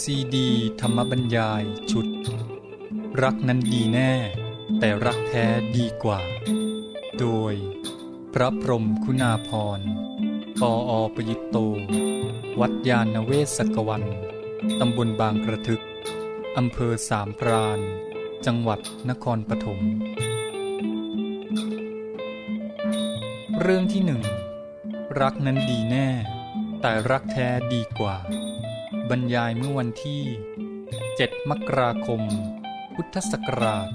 ซีดี ธรรมบรรยายชุด รักนั้นดีแน่ แต่รักแท้ดีกว่า โดย พระพรมคุณาพรปออประยุตโต วัดยาณเวศกวัน ตำบลบางกระทึก อำเภอสามพราน จังหวัดนครปฐมเรื่องที่หนึ่ง รักนั้นดีแน่ แต่รักแท้ดีกว่า บรรยายเมื่อวันที่ 7 มกราคม พุทธศักราช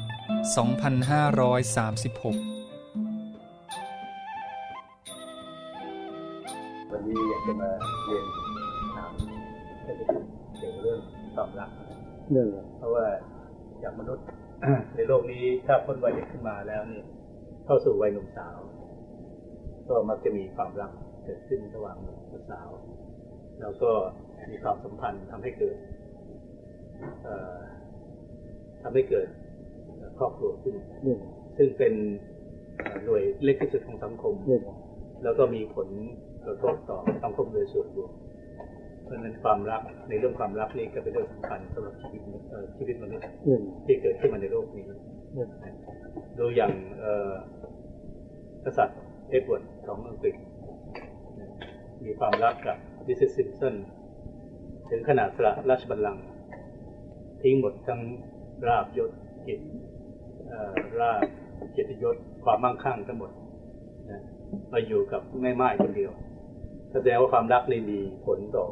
2536 วันนี้อยากจะมาเรียนถามท่านผู้ชมเกี่ยวกับเรื่องความรักเรื่องเพราะว่าอย่างมนุษย์ในโลกนี้ถ้าพ้นวัยเด็กขึ้นมาแล้วเนี่ยเข้าสู่วัยหนุ่มสาว ก็มักจะมีความรักเกิดขึ้นระหว่างหนุ่มกับสาว แล้วก็ มีความสัมพันธ์ทำให้เกิดเอ่อทำให้เกิดครอบครัวขึ้นเรื่องซึ่งเป็นหน่วยเล็กที่สุดของสังคม แล้วก็มีผลกระทบต่อสังคมโดยส่วนรวม เพราะฉะนั้นความรักในเรื่องความรักนี่ก็เป็นเรื่องสำคัญสำหรับชีวิตมนุษย์เอ่อชีวิตมนุษย์ที่เกิดขึ้นมาในโลกนี้ดูอย่างเอ่อกษัตริย์เอ็ดเวิร์ดของอังกฤษมีความรักกับมิสซิสซิมป์สัน ถึงขนาดสละราชบัลลังก์ทิ้งหมดทั้งลาภยศเกียรติเอ่อลาภเกียรติยศความมั่งคั่งทั้งหมดนะมาอยู่กับแม่ม่ายคนเดียวแสดงว่าความรักนี่มีผลต่อ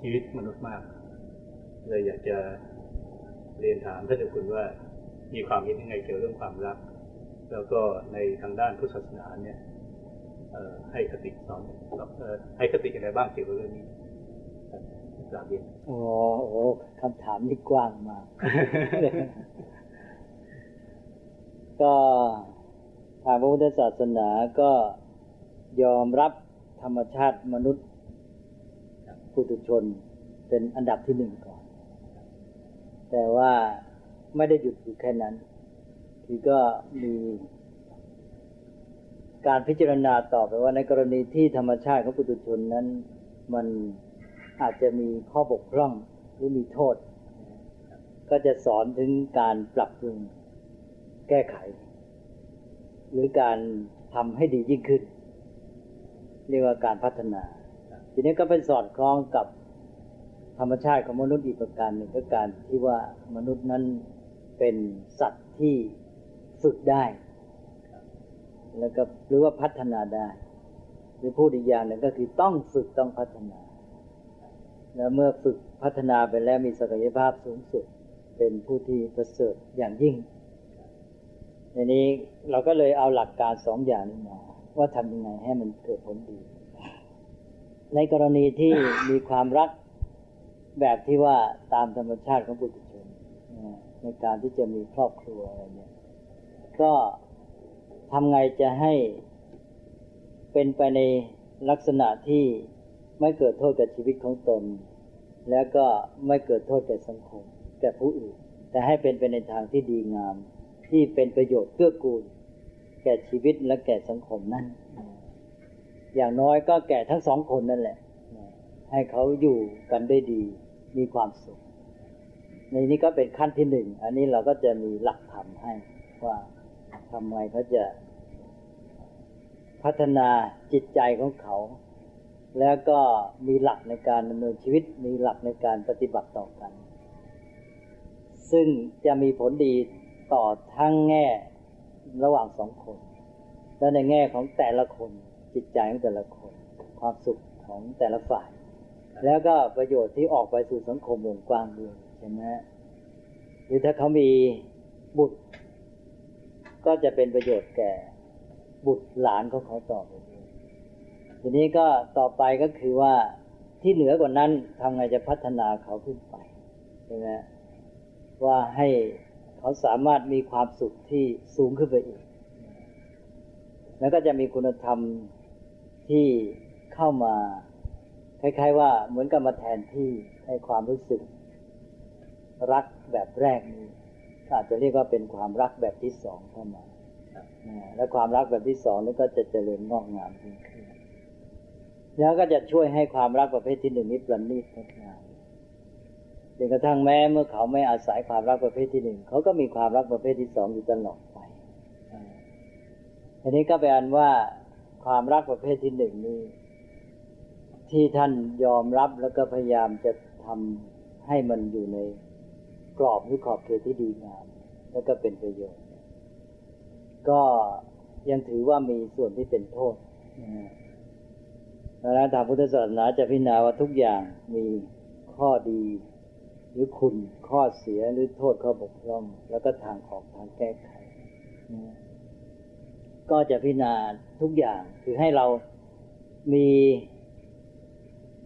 ชีวิตมนุษย์มาก เลยอยากจะเรียนถามท่านเจ้าคุณว่ามีความคิดยังไงเกี่ยวกับเรื่องความรัก แล้วก็ในทางด้านพุทธศาสนาเนี่ยให้คติสอนให้คติอะไรบ้างเกี่ยวกับเรื่องนี้ กราบเรียนอ๋อโอ้คำถามนี่กว้างมาก ก็ทางพระพุทธศาสนาก็ยอมรับธรรมชาติมนุษย์ปุถุชนเป็นอันดับที่หนึ่งก่อน แต่ว่าไม่ได้หยุดอยู่แค่นั้น คือก็มีการพิจารณาต่อไปว่าในกรณีที่ธรรมชาติของปุถุชนนั้นมัน อาจจะมีข้อบกพร่องหรือมีโทษ ก็จะสอนถึงการปรับปรุงแก้ไข หรือการทำให้ดียิ่งขึ้น เรียกว่าการพัฒนา ทีนี้ก็เป็นสอดคล้องกับธรรมชาติของมนุษย์อีกประการหนึ่งก็การที่ว่ามนุษย์นั้นเป็นสัตว์ที่ฝึกได้ แล้วก็หรือว่าพัฒนาได้ หรือพูดอีกอย่างหนึ่งก็คือต้องฝึกต้องพัฒนา แล้วเมื่อฝึกพัฒนาไปแล้วมีศักยภาพสูงสุด เป็นผู้ที่ประเสริฐอย่างยิ่งในนี้เราก็เลยเอาหลักการสองอย่างนี้มา ว่าทำยังไงให้มันเกิดผลดี ในกรณีที่มีความรักแบบที่ว่าตามธรรมชาติของบุตรชนในการที่จะมีครอบครัวอะไรเนี่ย ก็ทำไงจะให้เป็นไปในลักษณะที่ไม่เกิดโทษกับชีวิตของตน แล้วก็ไม่เกิดโทษแก่สังคมแก่ผู้อื่น แต่ให้เป็นไปในทางที่ดีงาม ที่เป็นประโยชน์เพื่อกูล แก่ชีวิตและแก่สังคมนั่นอย่างน้อยก็แก่ทั้งสองคนนั่นแหละ ให้เขาอยู่กันได้ดี มีความสุข ในนี้ก็เป็นขั้นที่หนึ่ง อันนี้เราก็จะมีหลักธรรมให้ว่าทำไมเขาจะพัฒนาจิตใจของเขา แล้วก็มีหลักในการดำเนินชีวิต มีหลักในการปฏิบัติต่อกัน ซึ่งจะมีผลดีต่อทั้งแง่ระหว่างสองคน และในแง่ของแต่ละคนจิตใจของแต่ละคน ความสุขของแต่ละฝ่าย แล้วก็ประโยชน์ที่ออกไปสู่สังคมวงกว้างด้วยใช่ไหมหรือถ้าเขามีบุตร ก็จะเป็นประโยชน์แก่บุตรหลานของเขาต่อไป ทีนี้ก็ต่อไปก็คือว่าที่เหนือกว่านั้นทำไงจะพัฒนาเขาขึ้นไปใช่ไหมว่าให้เขาสามารถมีความสุขที่สูงขึ้นไปอีก แล้วก็จะมีคุณธรรมที่เข้ามาคล้าย ๆ ว่าเหมือนกับมาแทนที่ให้ความรู้สึก รักแบบแรกนี้อาจจะเรียกว่าเป็นความรักแบบที่สองเข้ามา และความรักแบบที่สองนี่ก็จะเจริญงอกงามขึ้น แล้วก็จะช่วยให้ความรักประเภทที่หนึ่งนี้ประณีตงดงามจนกระทั่งแม้เมื่อเขาไม่อาศัยความรักประเภทที่หนึ่งเขาก็มีความรักประเภทที่สองอยู่ตลอดไปอันนี้ก็แปลว่าความรักประเภทที่หนึ่งนี้ ที่ท่านยอมรับแล้วก็พยายามจะทำให้มันอยู่ในกรอบหรือขอบเขตที่ดีงามแล้วก็เป็นประโยชน์ ก็ยังถือว่ามีส่วนที่เป็นโทษ นะทางพุทธศาสนาจะพิจารณาว่าทุกอย่างมีข้อดี หรือคุณข้อเสียหรือโทษข้อบกพร่อง แล้วก็ทางออกทางแก้ไข ก็จะพิจารณาทุกอย่างคือให้เรามี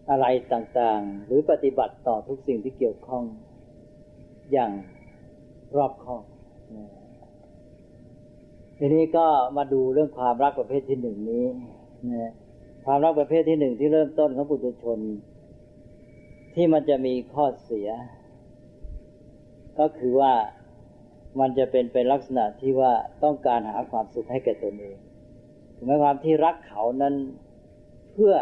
อะไรต่างๆ หรือปฏิบัติต่อทุกสิ่งที่เกี่ยวข้องอย่างรอบคอบทีนี้ก็มาดูเรื่องความรักประเภทที่หนึ่งนี้นะ ความรักประเภทที่หนึ่งที่เริ่มต้นของปุถุชน ที่มันจะมีข้อเสีย ก็คือว่ามันจะเป็นเป็นลักษณะที่ว่าต้องการหาความสุขให้แก่ตนเองถึงแม้ความที่รักเขานั้นเพื่อ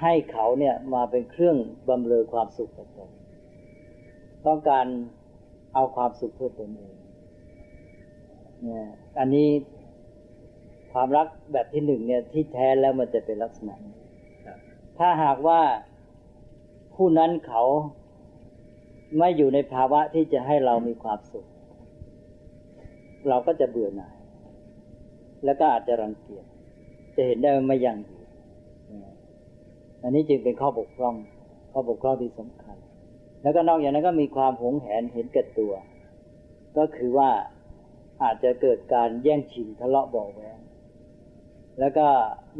ให้เขาเนี่ยมาเป็นเครื่องบำเรอความสุขแก่ตนต้องการเอาความสุขเพื่อตนเองเนี่ยอันนี้ ความรักแบบที่หนึ่งเนี่ยที่แท้แล้วมันจะเป็นลักษณะนี้ถ้าหากว่าผู้นั้นเขาไม่อยู่ในภาวะที่จะให้เรามีความสุข เราก็จะเบื่อหน่าย แล้วก็อาจจะรังเกียจจะเห็นได้ว่าไม่ยั่งยืนอันนี้จึงเป็นข้อบกพร่อง ข้อบกพร่องที่สำคัญ แล้วก็นอกจากนั้นก็มีความหงแหนเห็นแก่ตัว ก็คือว่าอาจจะเกิดการแย่งชิงทะเลาะเบาแวง แล้วก็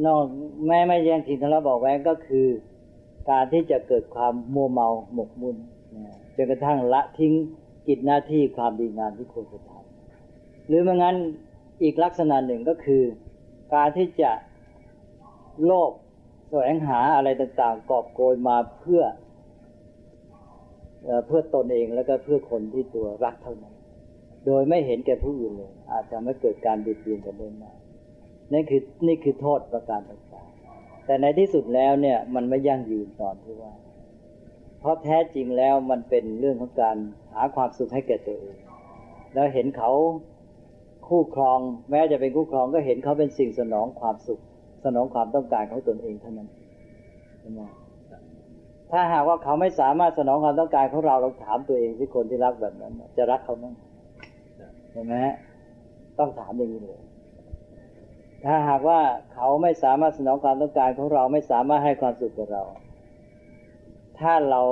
นอกแม้ไม่แย่งชิงทะเลาะเบาแวงก็คือ การที่จะเกิดความมัวเมาหมกมุ่นจนกระทั่งละทิ้งกิจหน้าที่ความดีงามที่ควรจะทำหรือไม่งั้นอีกลักษณะหนึ่งก็คือ การที่จะโลภแสวงหาอะไรต่างๆ กอบโกยมาเพื่อเพื่อตนเองแล้วก็เพื่อคนที่ตัวรักเท่านั้น โดยไม่เห็นแก่ผู้อื่นเลย อาจจะไม่เกิดการเบียดเบียนกันได้มาก นี่คือนี่คือโทษประการต่างๆแต่ในที่สุดแล้วเนี่ยมันไม่ยั่งยืนตอนที่ว่า เพราะแท้จริงแล้วมันเป็นเรื่องของการหาความสุขให้แก่ตัวเอง แล้วเห็นเขาคู่ครอง แม้จะเป็นคู่ครองก็เห็นเขาเป็นสิ่งสนองความสุข สนองความต้องการของตนเองเท่านั้นใช่ไหมถ้าหากว่าเขาไม่สามารถสนองความต้องการของเราเราถามตัวเองที่คนที่รักแบบนั้น จะรักเขาไหมใช่ไหมต้องถามอย่างนี้เลย ถ้าหากว่าเขาไม่สามารถสนองความต้องการของเราไม่สามารถให้ความสุขกับเรา ถ้าเรา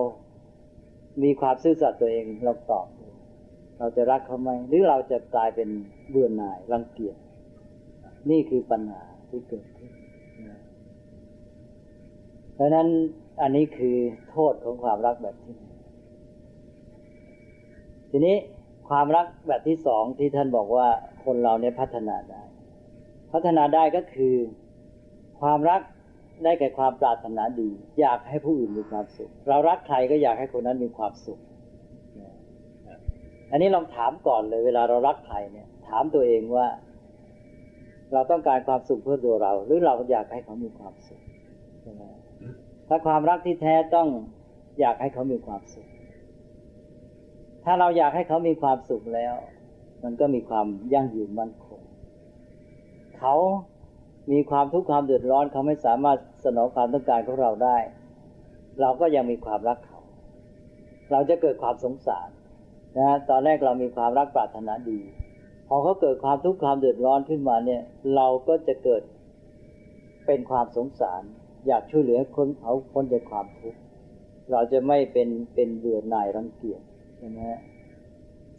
มีความซื่อสัตย์ตัวเองเราตอบ เราจะรักเขาไหมหรือเราจะกลายเป็นเบื่อหน่ายรังเกียจนี่คือปัญหาที่เกิดขึ้นเพราะนั้นอันนี้คือโทษของความรักแบบที่ทีนี้ความรักแบบที่สองที่ท่านบอกว่าคนเราเนี่ยพัฒนาได้ พัฒนาได้ก็คือ ความรักได้แก่ความปรารถนาดี อยากให้ผู้อื่นมีความสุข เรารักใครก็อยากให้คนนั้นมีความสุข อันนี้ลองถามก่อนเลย เวลาเรารักใครเนี่ย ถามตัวเองว่า เราต้องการความสุขเพื่อตัวเรา หรือเราอยากให้เขามีความสุขใช่ไหมถ้าความรักที่แท้ต้องอยากให้เขามีความสุข ถ้าเราอยากให้เขามีความสุขแล้ว มันก็มีความยั่งยืนมั่น เขามีความทุกข์ความเดือดร้อนเขาไม่สามารถสนองความต้องการของเราได้ เราก็ยังมีความรักเขา เราจะเกิดความสงสารนะตอนแรกเรามีความรักปรารถนาดี พอเขาเกิดความทุกข์ความเดือดร้อนขึ้นมาเนี่ย เราก็จะเกิดเป็นความสงสาร อยากช่วยเหลือคนเขาพ้นจากความทุกข์เราจะไม่เป็นเป็นเบื่อหน่ายรังเกียจใช่ไหม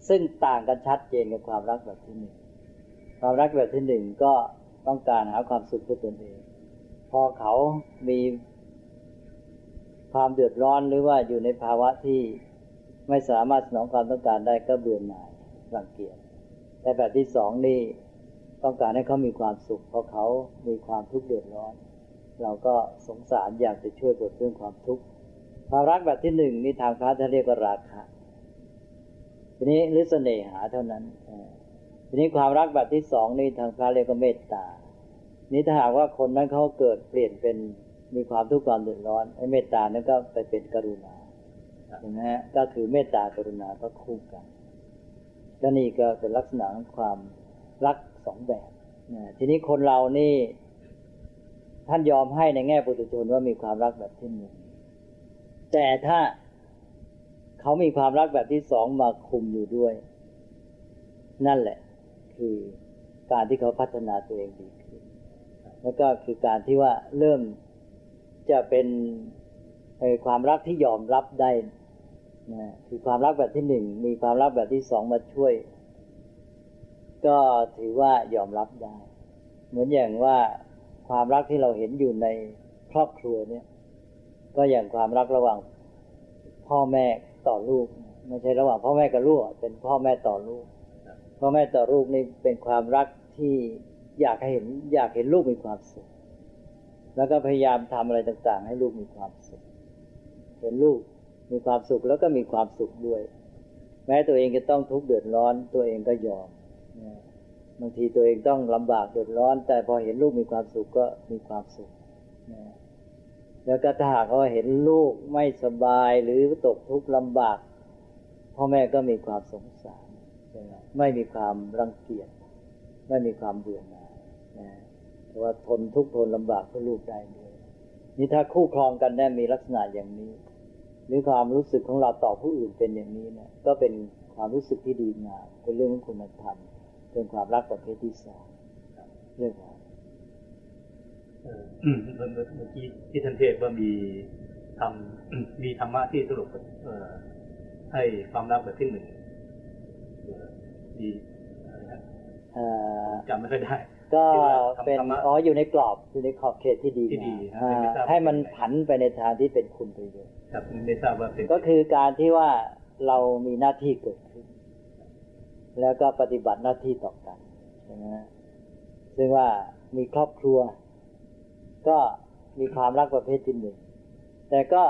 ซึ่งต่างกันชัดเจนกับความรักแบบที่หนึ่ง ความรักแบบที่หนึ่งก็ต้องการหาความสุขเพื่อตนเอง พอเขามีความเดือดร้อนหรือว่าอยู่ในภาวะที่ไม่สามารถสนองความต้องการได้ก็เบื่อหน่ายรังเกียจแต่แบบที่สองนี่ต้องการให้เขามีความสุข เพราะเขามีความทุกข์เดือดร้อน เราก็สงสารอยากจะช่วยบดเรื่องความทุกข์ความรักแบบที่หนึ่งนี่ทางพระท่านเรียกว่าราคะทีนี้หรือเสน่หาเท่านั้น ทีนี้ความรักแบบที่สองนี่ทางพระเรียกว่าเมตตา นี่ถ้าหากว่าคนนั้นเขาเกิดเปลี่ยนเป็นมีความทุกข์ความเดือดร้อนไอ้เมตตานั้นก็ไปเป็นกรุณาใช่ไหมฮะก็คือเมตตากรุณาก็คู่กันก็นี่ก็เป็นลักษณะของความรักสองแบบนะทีนี้คนเรานี่ ท่านยอมให้ในแง่ปุถุชนว่ามีความรักแบบที่หนึ่งแต่ถ้าเขามีความรักแบบที่สองมาคุมอยู่ด้วย นั่นแหละ คือการที่เขาพัฒนาตัวเองดีขึ้นแล้วก็คือการที่ว่าเริ่มจะเป็นความรักที่ยอมรับได้นะคือความรักแบบที่หนึ่งมีความรักแบบที่สองมาช่วย ก็ถือว่ายอมรับได้ เหมือนอย่างว่าความรักที่เราเห็นอยู่ในครอบครัวเนี่ย ก็อย่างความรักระหว่างพ่อแม่ต่อลูก ไม่ใช่ระหว่างพ่อแม่กับลูกเป็นพ่อแม่ต่อลูก พ่อแม่ต่อลูกนี่เป็นความรักที่อยากให้เห็น อยากเห็นลูกมีความสุข แล้วก็พยายามทำอะไรต่าง ๆ ให้ลูกมีความสุข เห็นลูกมีความสุขแล้วก็มีความสุขด้วย แม้ตัวเองจะต้องทุกข์เดือดร้อน ตัวเองก็ยอมบางทีตัวเองต้องลำบากเดือดร้อน แต่พอเห็นลูกมีความสุขก็มีความสุขแล้วก็ถ้าหากว่าเห็นลูกไม่สบายหรือตกทุกข์ลำบากพ่อแม่ก็มีความสงสาร ไม่มีความรังเกียจไม่มีความเบื่อหน่ายนะแต่ว่าทนทุกข์ทนลำบากเพื่อลูกได้ด้วยนี่ถ้าคู่ครองกันได้มีลักษณะอย่างนี้ หรือความรู้สึกของเราต่อผู้อื่นเป็นอย่างนี้เนะก็เป็นความรู้สึกที่ดีงามเป็นเรื่องของคุณธรรมเป็นความรักประเภทที่สองเรื่องของเมื่อกี้ที่ท่านเทศว่ามีทำมีธรรมะที่สรุปให้ความรักแบบที่หนึ่ง ดีจำไม่ค่อยได้ ก็เป็นอ๋ออยู่ในกรอบอยู่ในขอบเขตที่ดีให้มันผันไปในทางที่เป็นคุณประโยชน์ครับไม่ทราบว่าเป็นก็คือการที่ว่าเรามีหน้าที่เกิดขึ้น แล้วก็ปฏิบัติหน้าที่ต่อกันใช่ไหมซึ่งว่ามีครอบครัว ก็มีความรักประเภทที่หนึ่งแต่ก็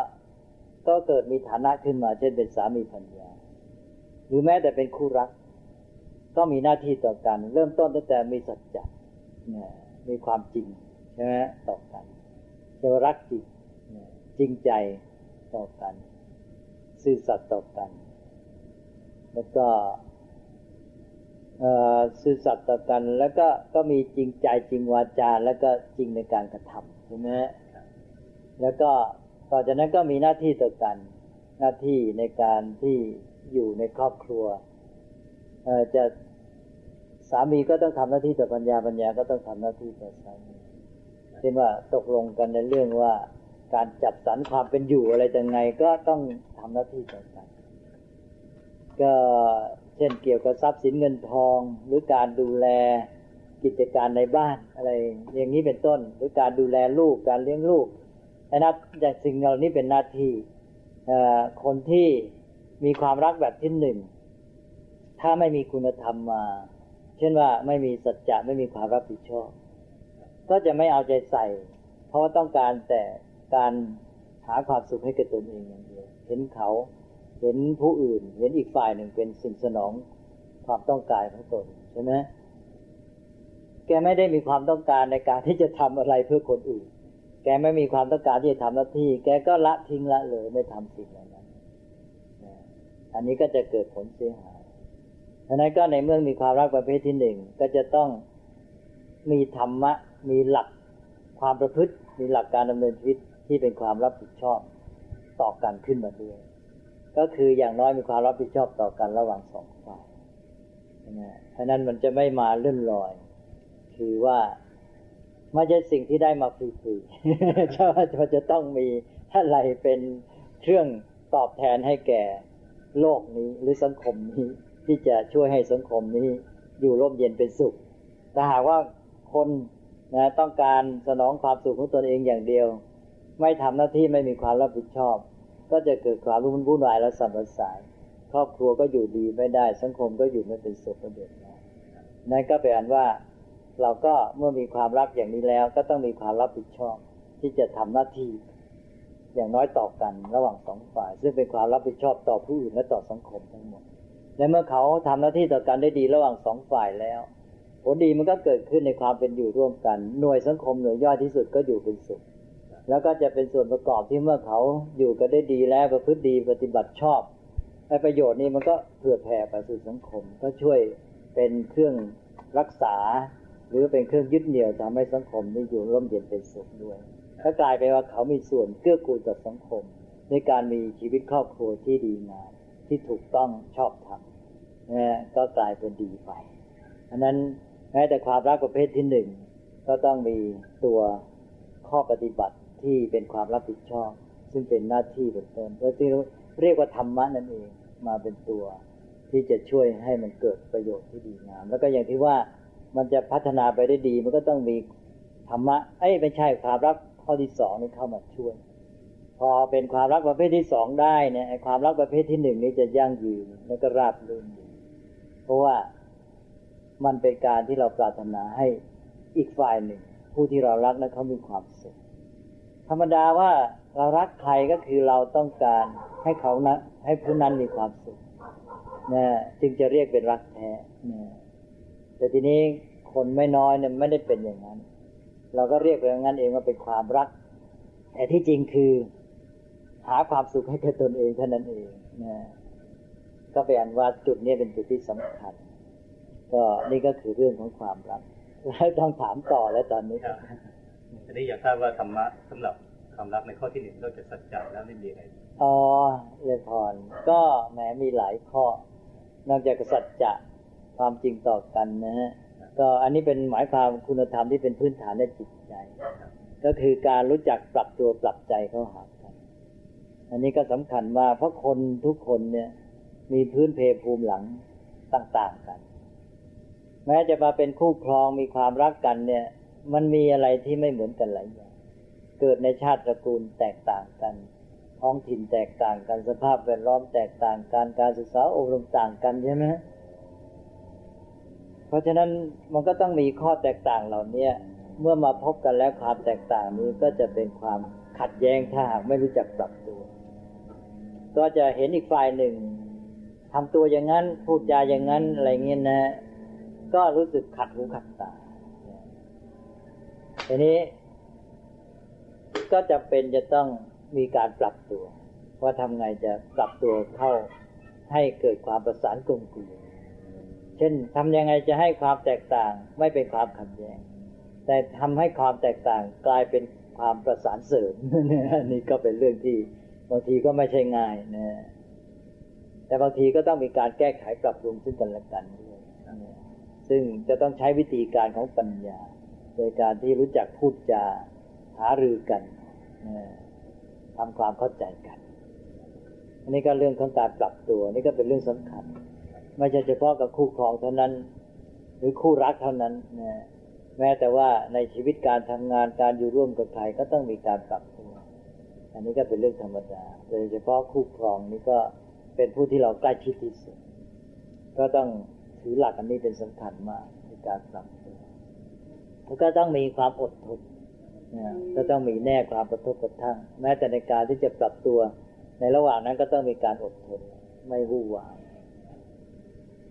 ก็เกิดมีฐานะขึ้นมา เช่นเป็นสามีภรรยา หรือแม้แต่เป็นคู่รัก ก็มีหน้าที่ต่อกัน เริ่มต้นตั้งแต่มีสัจจะมีความจริงใช่ไหมต่อกันเรียกว่ารักจริงจริงใจต่อกัน ซื่อสัตย์ต่อกัน แล้วก็ซื่อสัตย์ต่อกัน แล้วก็ก็มีจริงใจจริงวาจา แล้วก็จริงในการกระทำใช่ไหมแล้วก็ต่อจากนั้นก็มีหน้าที่ต่อกัน หน้าที่ในการที่อยู่ในครอบครัว จะสามีก็ต้องทำหน้าที่ต่อปัญญาปัญญาก็ต้องทำหน้าที่ต่อสามีเช่นว่าตกลงกันในเรื่องว่าการจับสรรความเป็นอยู่อะไรยังไงก็ต้องทำหน้าที่ต่อกัน ก็เช่นเกี่ยวกับทรัพย์สินเงินทองหรือการดูแลกิจการในบ้านอะไร อย่างนี้เป็นต้น หรือการดูแลลูกการเลี้ยงลูกไอ้นับจากสิ่งเหล่านี้เป็นหน้าที่คนที่มีความรักแบบที่หนึ่ง ถ้าไม่มีคุณธรรมมา เช่นว่าไม่มีสัจจะไม่มีความรับผิดชอบ ก็จะไม่เอาใจใส่ เพราะาต้องการแต่การหาความสุขให้กับตนเองอย่างเดียว เห็นเขา เห็นผู้อื่น เห็นอีกฝ่ายหนึ่งเป็นสิ่งสนองความต้องการของตนใช่ไหมแกไม่ได้มีความต้องการในการที่จะทำอะไรเพื่อคนอื่น แกไม่มีความต้องการที่จะทำหน้าที่ แกก็ละทิ้งละเลยไม่ทำสิ่งเหล่านั้น อันนี้ก็จะเกิดผลเสียหาย ดังนั้นก็ในเมื่อมีความรักประเภทที่หนึ่งก็จะต้องมีธรรมะ มีหลักความประพฤติ มีหลักการดำเนินชีวิตที่เป็นความรับผิดชอบต่อกันขึ้นมาด้วย ก็คืออย่างน้อยมีความรับผิดชอบต่อกันระหว่างสองฝ่ายนะเพราะนั้นมันจะไม่มาเลื่อนลอย คือว่าไม่ใช่สิ่งที่ได้มาฟรีๆจะว่าจะต้องมีอะไรเป็นเครื่องตอบแทนให้แก่โลกนี้หรือสังคมนี้ ที่จะช่วยให้สังคมนี้อยู่ร่มเย็นเป็นสุขแต่หากว่าคนนะต้องการสนองความสุขของตนเองอย่างเดียว ไม่ทำหน้าที่ไม่มีความรับผิดชอบ ก็จะเกิดความรุ่นวุ่นวายและสับสาย ครอบครัวก็อยู่ดีไม่ได้ สังคมก็อยู่ไม่เป็นสุขก็เดือดร้อนนั่นก็แปลว่าเราก็เมื่อมีความรักอย่างนี้แล้ว ก็ต้องมีความรับผิดชอบ ที่จะทำหน้าที่ อย่างน้อยต่อกันระหว่างสองฝ่าย ซึ่งเป็นความรับผิดชอบต่อผู้อื่นและต่อสังคมทั้งหมด และเมื่อเขาทำหน้าที่ต่อกันได้ดีระหว่างสองฝ่ายแล้ว ผลดีมันก็เกิดขึ้นในความเป็นอยู่ร่วมกัน หน่วยสังคมหน่วยย่อยที่สุดก็อยู่เป็นสุข แล้วก็จะเป็นส่วนประกอบที่เมื่อเขาอยู่กันได้ดีแล้วประพฤติดีปฏิบัติชอบไอ้ประโยชน์นี้มันก็เผื่อแผ่ไปสู่สังคม ก็ช่วยเป็นเครื่องรักษา หรือเป็นเครื่องยึดเหนี่ยวทำให้สังคมนี้อยู่ร่มเย็นเป็นสุขด้วยก็กลายไปว่าเขามีส่วนเกื้อกูลต่อสังคม ในการมีชีวิตครอบครัวที่ดีงาม ที่ถูกต้องชอบธรรมนะก็กลายเป็นดีไปอันนั้นแม้แต่ความรักประเภทที่หนึ่งก็ต้องมีตัวข้อปฏิบัติที่เป็นความรับผิดชอบ ซึ่งเป็นหน้าที่เป็นต้นก็ที่เรียกว่าธรรมะนั่นเองมาเป็นตัวที่จะช่วยให้มันเกิดประโยชน์ที่ดีงาม แล้วก็อย่างที่ว่ามันจะพัฒนาไปได้ดี มันก็ต้องมีธรรมะเอ้ยไม่ใช่ความรักข้อที่สองนี่เข้ามาช่วย พอเป็นความรักประเภทที่สองได้เนี่ยความรักประเภทที่หนึ่งนี่จะยั่งยืนแล้วก็ราบรื่นเพราะว่ามันเป็นการที่เราปรารถนาให้อีกฝ่ายหนึ่ง ผู้ที่เรารักนั้นเขามีความสุขธรรมดาว่าเรารักใครก็คือเราต้องการให้เขานะให้ผู้นั้นมีความสุขนะจึงจะเรียกเป็นรักแท้นะแต่ทีนี้คนไม่น้อยเนี่ยไม่ได้เป็นอย่างนั้น เราก็เรียกอย่างนั้นเองว่าเป็นความรัก แต่ที่จริงคือ หาความสุขให้แก่ตนเองเท่านั้นเองนะก็เป็นว่าจุดนี้เป็นจุดที่สำคัญ ก็นี่ก็คือเรื่องของความรักแล้วต้องถามต่อแล้วตอนนี้อันนี้อยากทราบว่าธรรมะสำหรับความรักในข้อที่หนึ่งนอกจากสัจจะแล้วไม่มีอะไรอ๋อเรยพรก็แม้มีหลายข้อ นอกจากสัจจะความจริงต่อกันนะฮะก็อันนี้เป็นหมายความคุณธรรมที่เป็นพื้นฐานในจิตใจ ก็คือการรู้จักปรับตัวปรับใจเข้าหากัน อันนี้ก็สำคัญว่าเพราะคนทุกคนเนี่ย มีพื้นเพภูมิหลังต่างๆกัน แม้จะมาเป็นคู่ครองมีความรักกันเนี่ย มันมีอะไรที่ไม่เหมือนกันหลายอย่างเกิดในชาติตระกูลแตกต่างกันท้องถิ่นแตกต่างกันสภาพแวดล้อมแตกต่างกันการศึกษาอบรมต่างกันใช่ไหมเพราะฉะนั้นมันก็ต้องมีข้อแตกต่างเหล่านี้เมื่อมาพบกันแล้วความแตกต่างนี้ก็จะเป็นความขัดแย้งถ้าหากไม่รู้จักปรับตัว ก็จะเห็นอีกฝ่ายหนึ่งทำตัวอย่างนั้นพูดจาอย่างนั้นอะไรเงี้ยนะก็รู้สึกขัดหูขัดตาทีนี้ ก็จะเป็นจะต้องมีการปรับตัว ว่าทำไงจะปรับตัวเข้าให้เกิดความประสานกลมกลืนเช่นทำยังไงจะให้ความแตกต่างไม่เป็นความขัดแย้งแต่ทำให้ความแตกต่างกลายเป็นความประสานเสริมนี่ก็เป็นเรื่องที่ บางทีก็ไม่ใช่ง่ายนะแต่บางทีก็ต้องมีการแก้ไขปรับปรุงซึ่งกันและกันด้วยซึ่งจะต้องใช้วิธีการของปัญญา โดยการที่รู้จักพูดจาหารือกันทำความเข้าใจกัน อันนี้ก็เรื่องของการปรับตัว นี่ก็เป็นเรื่องสำคัญ ไม่ใช่เฉพาะกับคู่ครองเท่านั้น หรือคู่รักเท่านั้นนะแม้แต่ว่าในชีวิตการทำงานการอยู่ร่วมกับใครก็ต้องมีการปรับตัว อันนี้ก็เป็นเรื่องธรรมดา โดยเฉพาะคู่ครองนี่ก็เป็นผู้ที่เราใกล้ชิดที่สุด ก็ต้องถือหลักอันนี้เป็นสำคัญมากในการปรับตัวแล้วก็ต้องมีความอดทนนะก็ต้องมีแน่ความประทบกระทั่ง แม้แต่ในการที่จะปรับตัว ในระหว่างนั้นก็ต้องมีการอดทน ไม่วู่วาม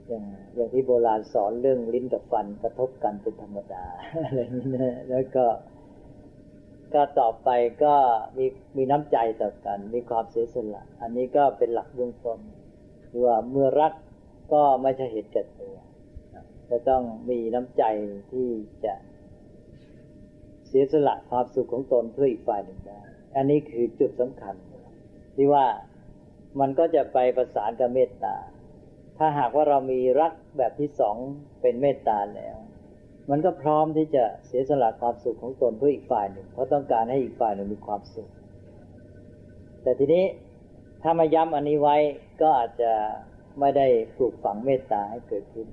อย่างอย่างที่โบราณสอนเรื่องลิ้นกับฟันกระทบกันเป็นธรรมดาอะไรนี้นะแล้วก็ ก็ต่อไปก็มีมีน้ำใจต่อกัน มีความเสียสละ อันนี้ก็เป็นหลักเบื้องต้นคือว่าเมื่อรักก็ไม่ใช่เหตุแก่ตัวจะต้องมีน้ำใจที่จะเสียสละความสุขของตนเพื่ออีกฝ่ายหนึ่งได้ อันนี้คือจุดสำคัญ ที่ว่ามันก็จะไปประสานกับเมตตา ถ้าหากว่าเรามีรักแบบที่สองเป็นเมตตาแล้ว มันก็พร้อมที่จะเสียสละความสุขของตนเพื่ออีกฝ่ายหนึ่ง เพราะต้องการให้อีกฝ่ายหนึ่งมีความสุข แต่ทีนี้ถ้ามาย้ำอันนี้ไว้ก็อาจจะไม่ได้ปลูกฝังเมตตาให้เกิดขึ้น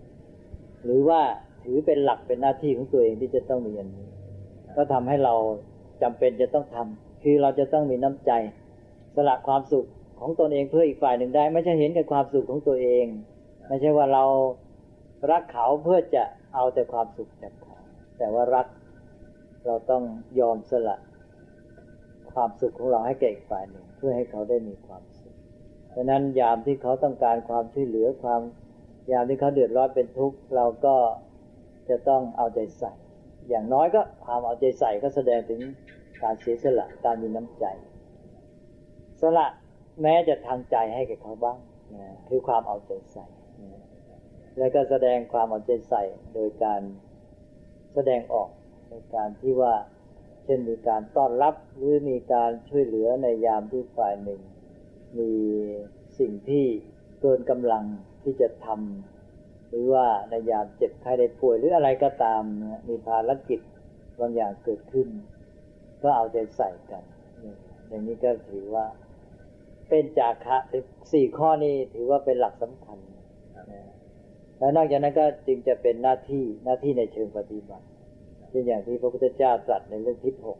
หรือว่าถือเป็นหลักเป็นหน้าที่ของตัวเองที่จะต้องมีอันนี้ ก็ทำให้เราจำเป็นจะต้องทำคือเราจะต้องมีน้ำใจ สละความสุขของตนเองเพื่ออีกฝ่ายหนึ่งได้ ไม่ใช่เห็นกับความสุขของตัวเอง ไม่ใช่ว่าเรารักเขาเพื่อจะ เอาแต่ความสุขจากเขาแต่ว่ารักเราต้องยอมสละความสุขของเราให้แก่อีกฝ่ายหนึ่ง เพื่อให้เขาได้มีความสุข เพราะนั้นยามที่เขาต้องการความช่วยเหลือความ ยามที่เขาเดือดร้อนเป็นทุกข์เราก็จะต้องเอาใจใส่ อย่างน้อยก็ความเอาใจใส่ก็แสดงถึงการเสียสละการมีน้ำใจ สละแม้จะทางใจให้แก่เขาบ้างนะคือความเอาใจใส่ แล้วก็แสดงความเอาใจใส่โดยการแสดงออกในการที่ว่า เช่นมีการต้อนรับหรือมีการช่วยเหลือในยามที่ฝ่ายหนึ่ง มีสิ่งที่เกินกำลังที่จะทำหรือว่าในยามเจ็บไข้ได้ป่วย หรืออะไรก็ตามมีภารกิจบางอย่างเกิดขึ้น ก็เอาใจใส่กัน อย่างนี้ก็ถือว่า เป็นจาคะสี่ข้อนี้ถือว่าเป็นหลักสำคัญนะ แล้วนอกจากนั้นก็จึงจะเป็นหน้าที่หน้าที่ในเชิงปฏิบัติเช่นอย่างที่พระพุทธเจ้าตรัสในเรื่องทิศหก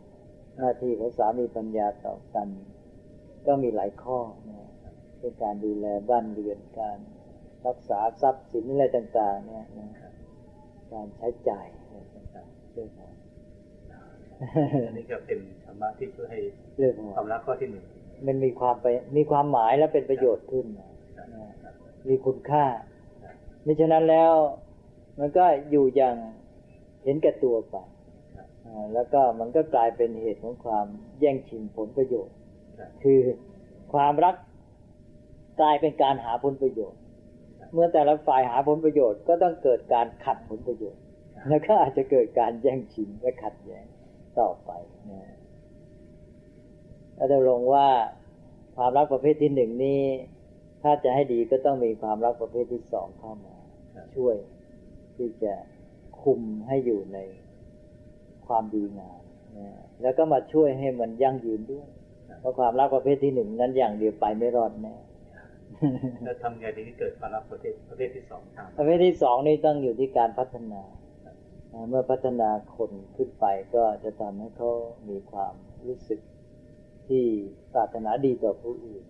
หน้าที่ของสามีปัญญาต่อกัน ก็มีหลายข้อนะเป็นการดูแลบ้านเรือนการรักษาทรัพย์สินอะไรต่าง ๆ เนี่ยนะการใช้จ่ายอะไรต่างๆด้วยกันอันนี้ก็เป็นธรรมะที่ช่วยให้เรื่องของความรักข้อที่หนึ่งมันมีความไปมีความหมายและเป็นประโยชน์ขึ้นนะนะมีคุณค่า มิฉะนั้นแล้ว มันก็อยู่อย่างเห็นแก่ตัวไปแล้วก็มันก็กลายเป็นเหตุของความแย่งชิงผลประโยชน์ คือความรักกลายเป็นการหาผลประโยชน์ เมื่อแต่ละฝ่ายหาผลประโยชน์ก็ต้องเกิดการขัดผลประโยชน์ แล้วก็อาจจะเกิดการแย่งชิงและขัดแย้งต่อไปนะแล้วจะลงว่าความรักประเภทที่หนึ่งนี้ ถ้าจะให้ดีก็ต้องมีความรักประเภทที่สองเข้ามา ช่วย ที่จะคุมให้อยู่ในความดีงามนะแล้วก็มาช่วยให้มันยั่งยืนด้วย เพราะความรักประเภทที่หนึ่งนั้นอย่างเดียวไปไม่รอดแน่แล้วทำไงถึงจะเกิดความรักประเภทประเภทที่สองตามประเภทที่สองนี่ต้องอยู่ที่การพัฒนานะเมื่อพัฒนาคนขึ้นไปก็จะทำให้เขามีความรู้สึกที่ปรารถนาดีต่อผู้อื่น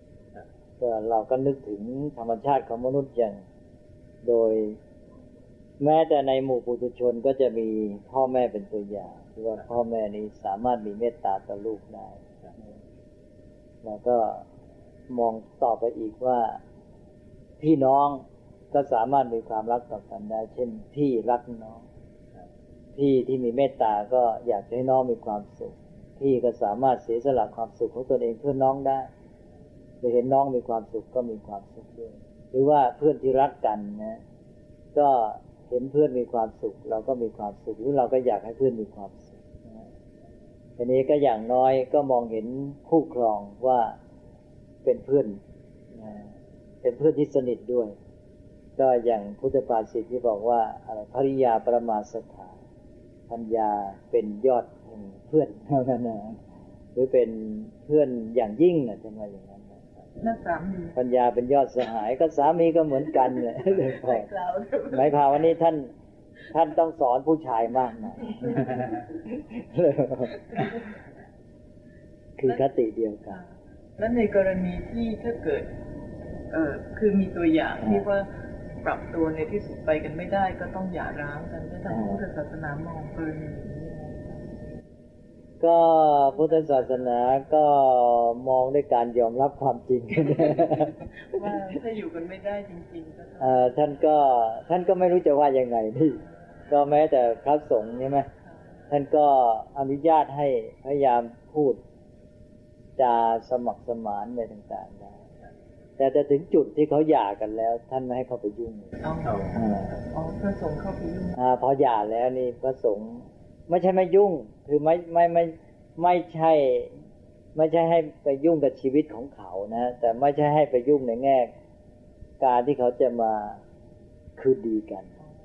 ก็เราก็นึกถึงธรรมชาติของมนุษย์อย่าง โดย แม้แต่ในหมู่ปุถุชนก็จะมีพ่อแม่เป็นตัวอย่างที่ว่าพ่อแม่นี้สามารถมีเมตตาต่อลูกได้แล้วก็มองต่อไปอีกว่าพี่น้องก็สามารถมีความรักต่อกันได้ เช่นพี่รักน้องพี่ที่มีเมตตาก็อยากให้น้องมีความสุข พี่ก็สามารถเสียสละความสุขของตนเองเพื่อน้องได้ไปเห็นน้องมีความสุขก็มีความสุขด้วย หรือว่าเพื่อนที่รักกันนะ ก็ เห็นเพื่อนมีความสุข เราก็มีความสุขหรือเราก็อยากให้เพื่อนมีความสุขทีนี้ก็อย่างน้อยก็มองเห็นคู่ครองว่าเป็นเพื่อนเป็นเพื่อนที่สนิทด้วย ก็อย่างพุทธภาษิตที่บอกว่าอะไรภริยาประมาสถาพัญญาเป็นยอดเพื่อนเท่านั้นนะหรือเป็นเพื่อนอย่างยิ่งนะจะมาอย่างนั้น นะนั่นสามีปัญญาเป็นยอดสหายก็สามีก็เหมือนกันเลยใส่กล่าวหมายความว่านี่ท่านท่านต้องสอนผู้ชายมากหน่อยคือคติเดียวกัน แล้วในกรณีที่ถ้าเกิด เออคือมีตัวอย่างที่ว่าปรับตัวในที่สุดไปกันไม่ได้ก็ต้องหย่าร้างกันในทางพุทธศาสนามองกรณี ก็พุทธศาสนาก็มองด้วยการยอมรับความจริงว่าถ้าอยู่กันไม่ได้จริงๆก็ต้องเอ่อท่านก็ท่านก็ไม่รู้จะว่ายังไงนี่ก็แม้แต่พระสงฆ์ใช่ไหมท่านก็อนุญาตให้พยายามพูดจาสมัครสมานในต่างๆได้แต่จะถึงจุดที่เขาหย่ากันแล้ว ท่านไม่ให้เข้าไปยุ่งเอาเอาอ่าอ๋อพระสงฆ์เข้าไปยุ่งอ่าพอหย่าแล้วนี่พระสงฆ์ ไม่ใช่ไม่ยุ่ง คือไม่ไม่ไม่ไม่ใช่ ไม่ใช่ให้ไปยุ่งกับชีวิตของเขานะ แต่ไม่ใช่ให้ไปยุ่งในแง่ การที่เขาจะมาคืนดีกัน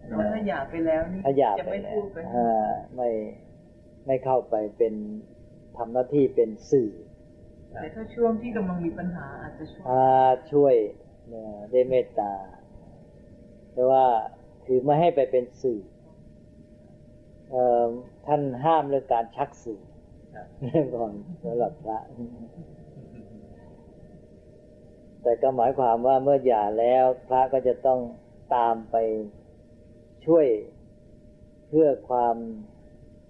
เพราะถ้าหย่าไปแล้วนี่ถ้าหย่าจะไปไม่แล้พูวดไปอ่าไม่ไม่เข้าไปเป็นทำหน้าที่เป็นสื่อแต่ถ้าช่วงที่กำลังมีปัญหาอาจจะช่วยอ่าช่วยเนี่ยได้เมตตา แต่ว่าคือไม่ให้ไปเป็นสื่อเอ่อ ท่านห้ามเรื่องการชักสื่อครับก่อนสำหรับพระ แต่ก็หมายความว่าเมื่อหย่าแล้ว พระก็จะต้องตามไปช่วยเพื่อความ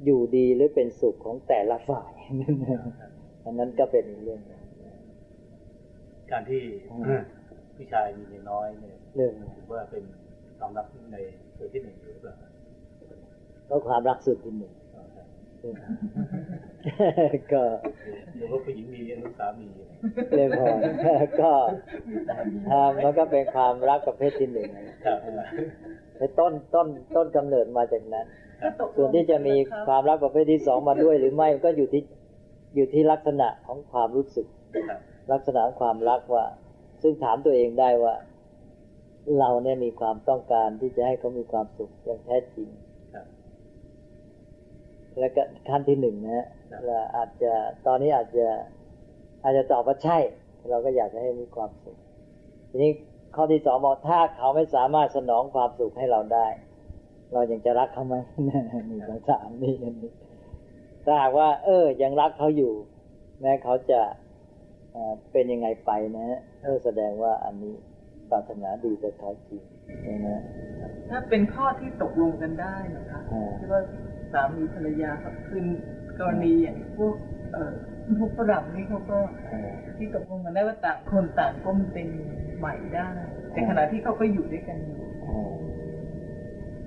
อยู่ดีหรือเป็นสุขของแต่ละฝ่ายอันนั้นก็เป็นอีกเรื่องหนึ่งการที่อืมผู้ชายมีเมียน้อยเนี่ยเรื่องหนึ่งถือว่าเป็นความรักในตัวที่หนึ่งหรือเปล่า ก็ความรักสุดที่หนึ่งเอาครับเก็หรือว่าผู้หญิงมีอนุสามีเรื่องพอก็อ่ามันก็เป็นความรักประเภทที่หนึ่งครับในต้นต้นต้นกำเนิดมาจากนั้นก็ตกลงส่วนที่จะมีความรักประเภทที่สองมาด้วยหรือไม่ก็อยู่ที่อยู่ที่ลักษณะของความรู้สึกครับลักษณะของความรักว่า ซึ่งถามตัวเองได้ว่า เราเนี่ยมีความต้องการที่จะให้เขามีความสุขอย่างแท้จริงครับ แล้วก็ขั้นที่หนึ่งนะฮะครับเราอาจจะตอนนี้อาจจะอาจจะตอบว่าใช่ เราก็อยากจะให้มีความสุขทีนี้ข้อที่สองบอกถ้าเขาไม่สามารถสนองความสุขให้เราได้ เรายังจะรักเขาไหมนี่คำถามนี่อันนี้ถ้าหากว่า เออ ยังรักเขาอยู่ แม้เขาจะเอ่อเป็นยังไงไปนะฮะเออแสดงว่าอันนี้ปรารถนาดีกับเขาจริงนะฮะถ้าเป็นข้อที่ตกลงกันได้นะคะอ่าที่ว่าสามีภรรยาครับคือกรณีอย่างพวกเอ่อพวกฝรั่งนี่เขาก็เออที่ตกลงกันได้ว่าต่างคนต่างก็เป็นใหม่ได้ แต่ขณะที่เขาก็อยู่ด้วยกันอยู่เออ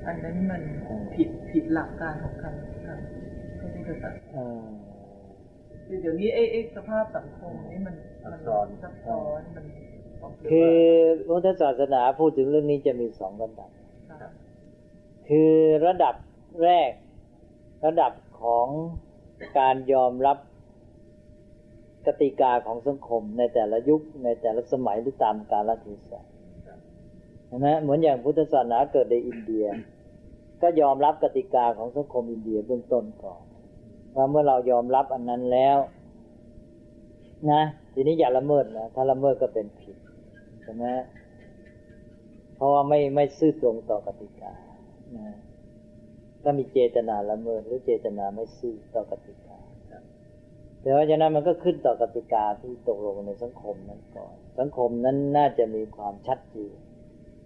อันนั้นมันอ่าผิดผิดหลักการของการทางพระพุทธศาสนาเออคือเดี๋ยวนี้ไอ้ไอ้สภาพสังคมนี่มันซัมับซ้อนซับซ้อนมันของเกี่ยวคือกับพุทธศาสนาพูดถึงเรื่องนี้จะมีสองระดับค่ะคือระดับแรก ระดับของการยอมรับกติกาของสังคมในแต่ละยุคในแต่ละสมัยหรือตามกาลเทศะนไหมเหมือนอย่างพุทธศาสนาเกิดในอินเดีย ก็ยอมรับกติกาของสังคมอินเดียเบื้องต้นก่อนว่าเมื่อเรายอมรับอันนั้นแล้ว นะ ทีนี้อย่าละเมิดนะถ้าละเมิดก็เป็นผิดใช่ไหมเพราะว่าไม่ไม่ซื่อตรงต่อกติกานะ ก็มีเจตนาละเมิดหรือเจตนาไม่ซื่อต่อกติกาแต่ว่าฉะนั้นมันก็ขึ้นต่อกติกาที่ตกลงในสังคมนั้นก่อน สังคมนั้นน่าจะมีความชัดเจน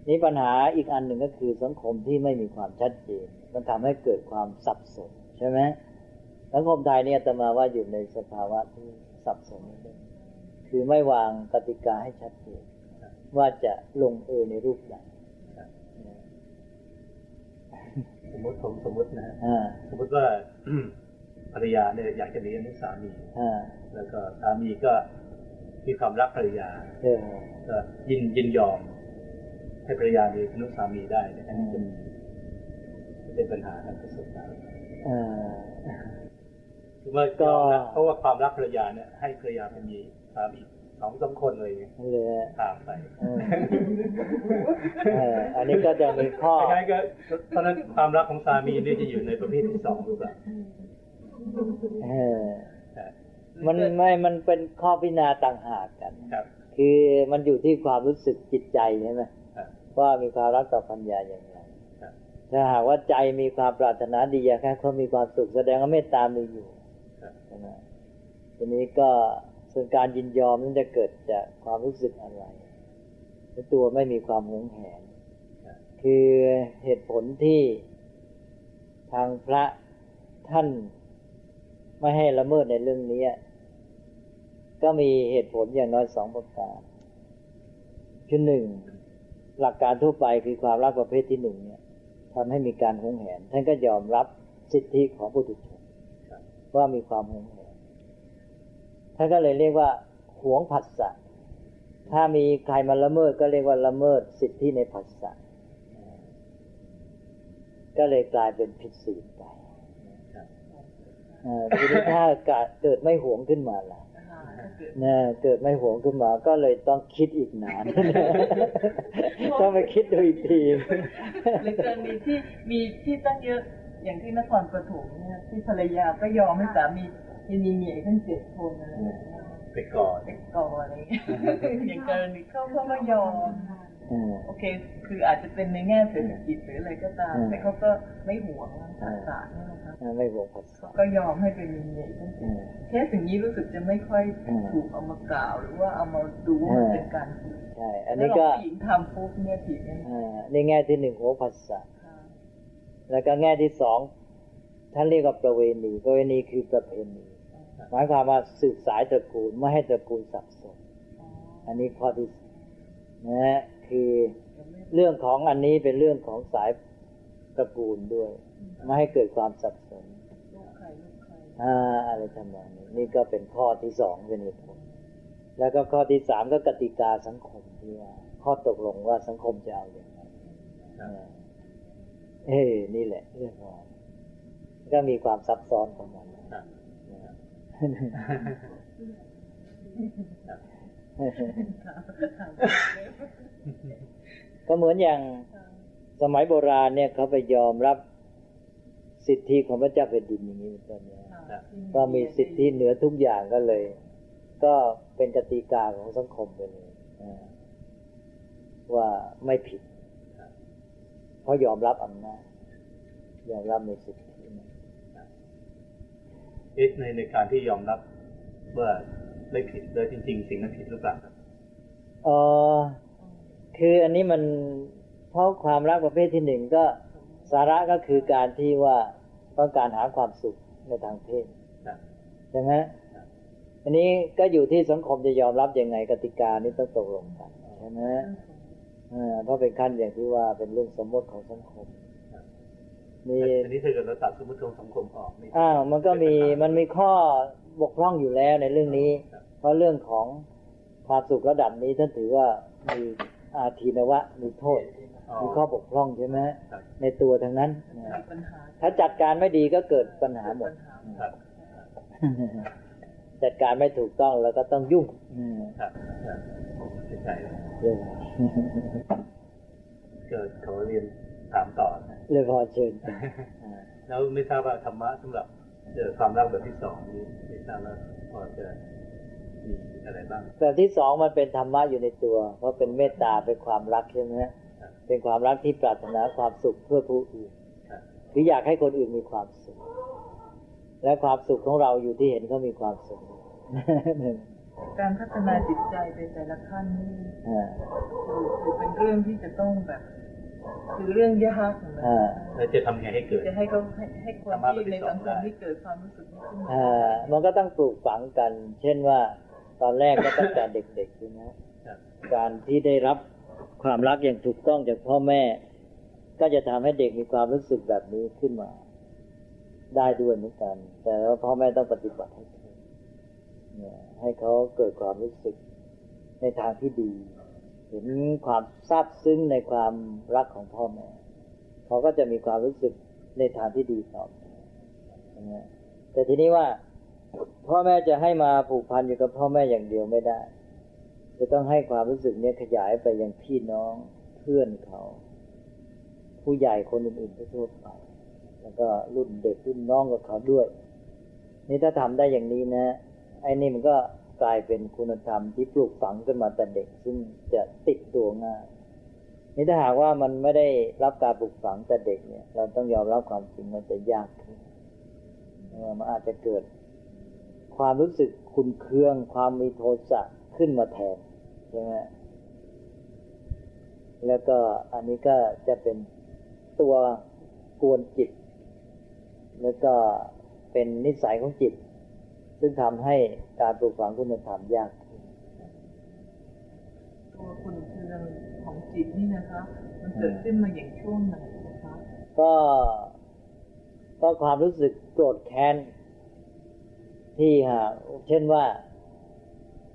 นี่ปัญหาอีกอันหนึ่งก็คือสังคมที่ไม่มีความชัดเจน มันทำให้เกิดความสับสนใช่ไหมสังคมไทยเนี่ยอาตมาว่าอยู่ในสภาวะที่สับสนนิดนึงคือไม่วางกติกาให้ชัดเจนว่าจะลงเอยในรูปใด สมมติผมสมมตินะฮะอ่าสมมติว่าภรรยาเนี่ยอยากจะมีอนุสามีอ่าแล้วก็สามีก็มีความรักภรรยาเออก็ยินยินยอม ให้ภรรยามีอนุสามีได้เนี่ยอันนี้จะมีจะเป็นปัญหาทางศาสนาอ่าคือว่าก็ยอมนะเพราะว่าความรักภรรยาเนี่ยให้ภรรยาไปมีสามี สองสามคนเลยเลยตามไปเออเอออันนี้ก็จะมีข้อคล้ายๆก็เพราะฉะนั้นความรักของสามีเนี่ยจะอยู่ในประเภทที่สองหรือเปล่าเออใช่มันไม่มันเป็นข้อพิจารณาต่างหากกันครับคือมันอยู่ที่ความรู้สึกจิตใจใช่ไหมครับว่ามีความรักต่อปัญญาอย่างไรครับถ้าหากว่าใจมีความปรารถนาดีอยากให้เขามีความสุขแสดงว่าเมตตามีอยู่ครับใช่ไหมทีนี้ก็ ส่วนการยินยอมนั้นจะเกิดจากความรู้สึกอะไรตัวไม่มีความหวงแหน คือเหตุผลที่ทางพระท่านไม่ให้ละเมิดในเรื่องนี้ ก็มีเหตุผลอย่างน้อยสองประการคือหนึ่งหลักการทั่วไปคือความรักประเภทที่หนึ่งเนี่ยทำให้มีการหวงแหน ท่านก็ยอมรับสิทธิของผู้ถูกชนว่ามีความหวงแหน ท่านก็เลยเรียกว่าหวงผัสสะถ้ามีใครมาละเมิดก็เรียกว่าละเมิดสิทธิในผัสสะก็เลยกลายเป็นผิดศีลไปครับเอ่อทีนี้ถ้าเกิดไม่หวงขึ้นมาล่ะอ่าถ้าเกิดนะเกิดไม่หวงขึ้นมา ก็เลยต้องคิดอีกนานต้องไปคิดดูอีกทีหรือเกิดมีที่มีที่ตั้งเยอะอย่างที่นครปฐมเนี่ยที่ภรรยาก็ยอมให้สามี มีเมียทั้งเจ็ดคนอะไรอย่างเงี้ยไปก่อนเด็กก่อนอะไรอย่างเงี้ยอย่างกรณีเขาเขาก็ยอมอืมโอเค คืออาจจะเป็นในแง่เศรษฐกิจหรืออะไรก็ตามอืมแต่เขาก็ไม่หวงศาสนาเนี่ยนะคะไม่หวงผัสสะก็ยอมให้เป็นมีเมียทั้งเจ็อืดมเคสอย่างนี้รู้สึกจะไม่ค่อยอืมถูกเอามากล่าว หรือว่าเอามาดูว่ามันเป็นการผิดใช่อันนี้ก็ถ้าเราผู้หญิงทำปุ๊บเนี่ยผิดแน่อ่าในแง่ที่หนึ่งหวงผัสสะๆค่ะแล้วก็แง่ที่สองท่านเรียกว่าประเวณี ประเวณีคือประเพณี หมายความว่าสืบสายตระกูลไม่ให้ตระกูลสับสนอ๋ออันนี้ข้อที่สองนะฮะคือเรื่องของอันนี้เป็นเรื่องของสายตระกูลด้วย ไม่ให้เกิดความสับสนลูกใครลูกใครอ่าอะไรทำนองนี้นี่ก็เป็นข้อที่สองเป็นเหตุผลแล้วก็ข้อที่สามก็กติกาสังคมที่ว่า ข้อตกลงว่าสังคมจะเอาอย่างไรครับอ่าเอ้นี่แหละเรื่องของก็มีความซับซ้อนของมันครับ ก็เหมือนอย่างสมัยโบราณเนี่ยเขาไปยอมรับสิทธิของพระเจ้าแผ่นดินอย่างนี้เป็นต้นเนี่ยครับก็มีสิทธิเหนือทุกอย่างก็เลย ก็เป็นกติกาของสังคมไปเลยอ่าว่าไม่ผิดครับเพราะยอมรับอำนาจยอมรับในสิทธินั้นเอ๊ะ ในในการที่ยอมรับว่าไม่ผิดเลยจริง ๆ สิ่งนั้นผิดหรือเปล่าครับเออคืออันนี้มันเพราะความรักประเภทที่หนึ่งก็สาระก็คือการที่ว่าต้องการหาความสุขในทางเพศครับใช่ไหมครับอันนี้ก็อยู่ที่สังคมจะยอมรับยังไงกติกานี้ต้องตกลงกันใช่ไหมอ่าเพราะเป็นขั้นอย่างที่ว่าเป็นเรื่องสมมติของสังคมครับ มีอันนี้ถ้าเกิดเราตัดสมมติของสังคมออกนี่อ้าวมันก็มีมันมีข้อบกพร่องอยู่แล้วในเรื่องนี้ครับเพราะเรื่องของความสุขระดับนี้ท่านถือว่ามีอาทีนวะมีโทษอ๋อมีข้อบกพร่องใช่ไหมครับในตัวทั้งนั้นนะมีปัญหาถ้าจัดการไม่ดีก็เกิดปัญหาหมดปัญหาครับจัดการไม่ถูกต้องแล้วก็ต้องยุ่งอืมครับครับเข้าใจแล้วเรื่องเกิดขอเรียน ถามต่อนะเรื่องพอเชิญไปอ่าแล้วไม่ทราบว่าธรรมะสำหรับเอ่อความรักแบบที่สองนี้ไม่ทราบว่าพอจะมีอะไรบ้างแบบที่สองมันเป็นธรรมะอยู่ในตัว เพราะเป็นเมตตาเป็นความรักใช่ไหมครับเป็นความรักที่ปรารถนาความสุขเพื่อผู้อื่นครับหรืออยากให้คนอื่นมีความสุข และความสุขของเราอยู่ที่เห็นเขามีความสุขการพัฒนาจิตใจในแต่ละขั้นนี่อ่าคือคือเป็นเรื่องที่จะต้องแบบ คือเรื่องยากนะอ่าแล้วจะทำยังไงให้เกิด จะให้เขาให้ให้คนธรรมะแบบที่ที่ในสองสังคได้มที่เกิดความรู้สึกนี้ขึ้นมาอ่ามันก็ต้องปลูกฝังกัน เช่นว่าตอนแรกก็ตั้งแต่เด็กๆใช่ไหมครับการที่ได้รับความรักอย่างถูกต้องจากพ่อแม่ ก็จะทำให้เด็กมีความรู้สึกแบบนี้ขึ้นมา ได้ด้วยเหมือนกัน แต่ว่าพ่อแม่ต้องปฏิบัติให้ถูกเนี่ยให้เขาเกิดความรู้สึกในทางที่ดี เห็นความซาบซึ้งในความรักของพ่อแม่เขาก็จะมีความรู้สึกในทางที่ดีต่อแต่ทีนี้ว่าพ่อแม่จะให้มาผูกพันอยู่กับพ่อแม่อย่างเดียวไม่ได้ จะต้องให้ความรู้สึกนี้ขยายไปยังพี่น้องเพื่อนเขา ผู้ใหญ่คนอื่นๆทั่วไป แล้วก็รุ่นเด็กรุ่นน้องกับเขาด้วย นี่ถ้าทำได้อย่างนี้นะไอ้นี่มันก็ กลายเป็นคุณธรรมที่ปลูกฝังขึ้นมาแต่เด็ก ซึ่งจะติดตัวง่ายนี่ถ้าหากว่ามันไม่ได้รับการปลูกฝังแต่เด็กเนี่ย เราต้องยอมรับความจริงมันจะยากขึ้นมันอาจจะเกิด ความรู้สึกคุณเคือง ความมีโทสะขึ้นมาแทนใช่ไหมแล้วก็อันนี้ก็จะเป็นตัวกวนจิต แล้วก็เป็นนิสัยของจิต ซึ่งทำให้การปลูกฝังคุณธรรมยากขึ้นตัวคุณเคืองของจิตนี่นะคะ มันเกิดขึ้นมาอย่างช่วงไหนนะคะก็ก็ความรู้สึกโกรธแค้นที่หากเช่นว่า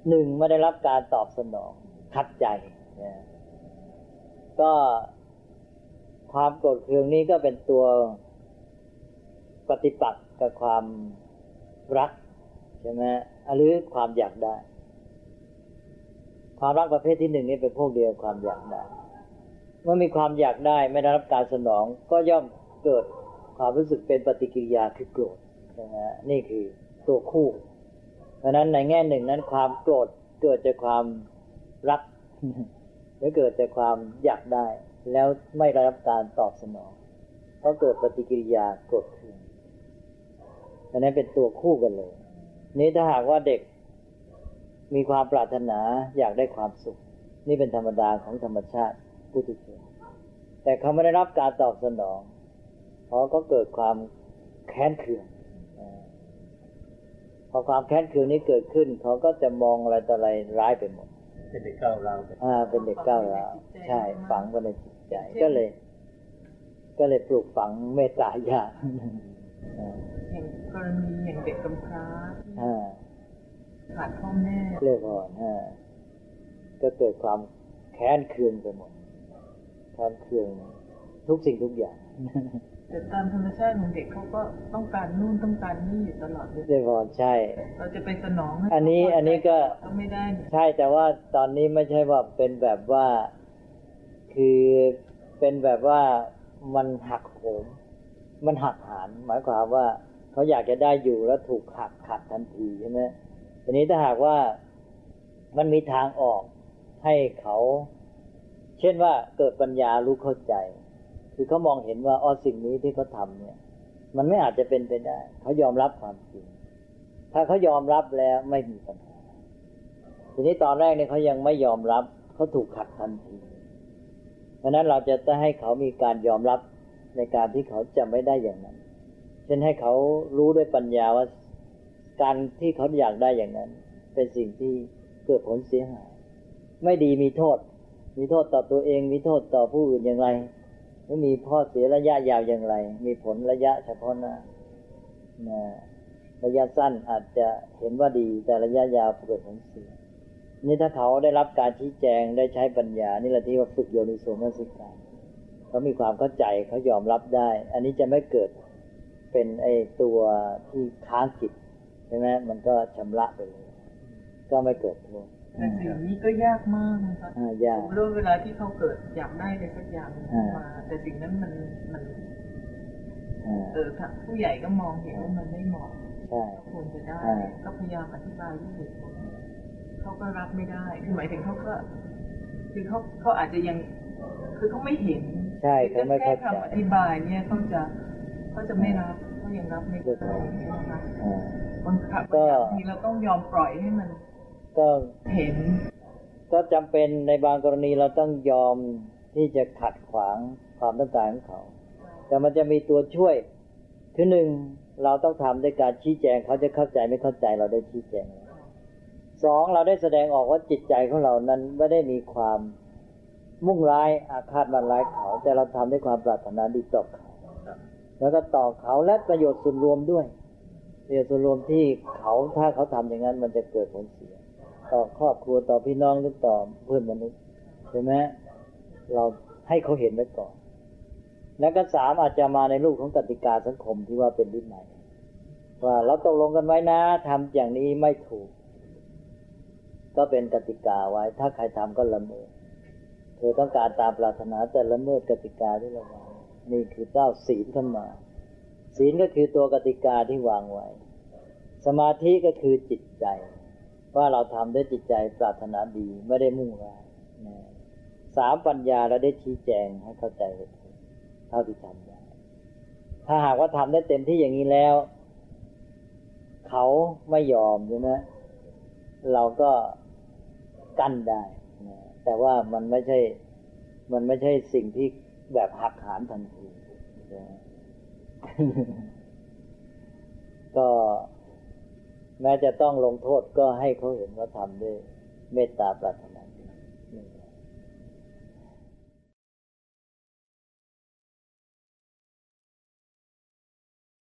หนึ่งไม่ได้รับการตอบสนองขัดใจนะก็ความโกรธเคืองนี้ก็เป็นตัวปฏิปักษ์กับความรักใช่ไหมหรือความอยากได้ ความรักประเภทที่หนึ่งนี่เป็นพวกเดียวความอยากได้เมื่อมีความอยากได้ไม่ได้รับการสนองก็ย่อมเกิดความรู้สึกเป็นปฏิกิริยาคือโกรธนะฮะนี่คือตัวคู่ เพราะนั้นในแง่หนึ่งนั้นความโกรธเกิดจากความรักหรือเกิดจากความอยากได้ แล้วไม่ได้รับการตอบสนองก็เกิดปฏิกิริยาโกรธเคืองอันนั้นเป็นตัวคู่กันเลย นี้ถ้าหากว่าเด็กมีความปรารถนาอยากได้ความสุข นี่เป็นธรรมดาของธรรมชาติผู้ทุชนแต่เขาไม่ได้รับการตอบสนองเขาก็เกิดความแค้นเคืองอ่าพอความแค้นเคืองนี้เกิดขึ้น เขาก็จะมองอะไรต่ออะไรร้ายไปหมด เป็นเด็กก้าวร้าวไปอ่า เป็นเด็กก้าวร้าวใช่ ฝังไว้ในจิตใจก็เลย ก็เลยปลูกฝังเมตตายา กอ่าอย่างกรณีอย่างเด็กกำพร้าที่อ่าขาดพ่อแม่เรียกอ่อนอ่าก็เกิดความแค้นเคืองไปหมดแค้นเคืองทุกสิ่งทุกอย่างแต่ตามธรรมชาติของเด็กเขาก็ต้องการนู่นต้องการนี่อยู่ตลอดเวเรียลากอ่อนใช่ เราจะไปสนองให้อันนี้อันนี้ก็ก็ไม่ได้นี่ใช่แต่ว่าตอนนี้ไม่ใช่ว่าเป็นแบบว่าคือเป็นแบบว่ามันหักโหมมันหักหานหมายความว่า เขาอยากจะได้อยู่แล้วถูกหักขัดทันทีใช่ไหมทีนี้ถ้าหากว่ามันมีทางออกให้เขา เช่นว่าเกิดปัญญารู้เข้าใจ คือเขามองเห็นว่าอ๋อสิ่งนี้ที่เขาทำเนี่ย มันไม่อาจจะเป็นไปได้ เขายอมรับความจริง ถ้าเขายอมรับแล้วไม่มีปัญหา ทีนี้ตอนแรกเนี่ยเขายังไม่ยอมรับเขาถูกขัดทันทีเพราะฉะนั้นเราจะต้องให้เขามีการยอมรับในการที่เขาจะไม่ได้อย่างนั้น เช่นให้เขารู้ด้วยปัญญาว่า การที่เขาอยากได้อย่างนั้น เป็นสิ่งที่เกิดผลเสียหาย ไม่ดีมีโทษ มีโทษต่อตัวเอง มีโทษต่อผู้อื่นอย่างไรไม่มีข้อเสียระยะยาวอย่างไร มีผลระยะเฉพาะหน้านะระยะสั้นอาจจะเห็นว่าดีแต่ระยะยาวเกิดผลเสีย นี่ถ้าเขาได้รับการชี้แจงได้ใช้ปัญญา นี่แหละที่ว่าฝึกโยนิโสมนสิการเขามีความเข้าใจเขายอมรับได้ อันนี้จะไม่เกิด เป็นไอ้ตัวที่ค้างจิตใช่ไหมมันก็ชำระไปเลยก็ไม่เกิดโทษแต่สิ่งนี้ก็ยากมากนะคะอ่ายากเรื่องเวลาที่เขาเกิดอยากได้อะไรสักอย่างหนึ่งขึ้นมา แต่สิ่งนั้นมันมันอ่าเออถ้าผู้ใหญ่ก็มองเห็นว่ามันไม่เหมาะใช่ควรจะได้อ่าก็พยายามอธิบายด้วยเหตุผลเขาก็รับไม่ได้คือหมายถึงเขาก็ คือเขาเขาอาจจะยัง คือเขาไม่เห็นใช่เขาไม่แค่เข้าใจคำอธิบายเนี่ยเขาจะ เขาจะไม่รับเขายังรับไม่ได้นะคะอ่าบางครั้งก็บางทีเราต้องยอมปล่อยให้มัน ก็เห็น ก็จำเป็นในบางกรณีเราต้องยอมที่จะขัดขวางความต้องการของเขา แต่มันจะมีตัวช่วยคือหนึ่งเราต้องทำด้วยการชี้แจงเขาจะเข้าใจไม่เข้าใจเราได้ชี้แจงสองเราได้แสดงออกว่าจิตใจของเรานั้นไม่ได้มีความมุ่งร้ายอาฆาตมันร้ายเขา แต่เราทำด้วยความปรารถนาดีต่อเขาครับ แล้วก็ต่อเขาและประโยชน์ส่วนรวมด้วยประโยชน์ส่วนรวมที่เขาถ้าเขาทำอย่างนั้นมันจะเกิดผลเสีย ต่อครอบครัวต่อพี่น้องหรือต่อเพื่อนมนุษย์ใช่ไหมเราให้เขาเห็นไว้ก่อน แล้วก็สามอาจจะมาในรูปของกติกาสังคมที่ว่าเป็นวินัยว่าเราตกลงกันไว้นะทำอย่างนี้ไม่ถูก ก็เป็นกติกาไว้ ถ้าใครทำก็ละเมิดเธอต้องการตามปรารถนาแต่ละเมิดกติกาที่เราวาง นี่คือเจ้าศีลขึ้นมา ศีลก็คือตัวกติกาที่วางไว้ สมาธิก็คือจิตใจ ว่าเราทำด้วยจิตใจปรารถนาดีไม่ได้มุ่งร้ายสามปัญญาเราได้ชี้แจงให้เข้าใจเหตุผลเท่าที่ทำได้ ถ้าหากว่าทำได้เต็มที่อย่างนี้แล้ว เขาไม่ยอมใช่ไหมเราก็กั้นได้แต่ว่ามันไม่ใช่ มันไม่ใช่สิ่งที่ แบบหักหานทันทีก็แม้จะต้องลงโทษก็ให้เขาเห็นว่าทำด้วยเมตตาปรารถนา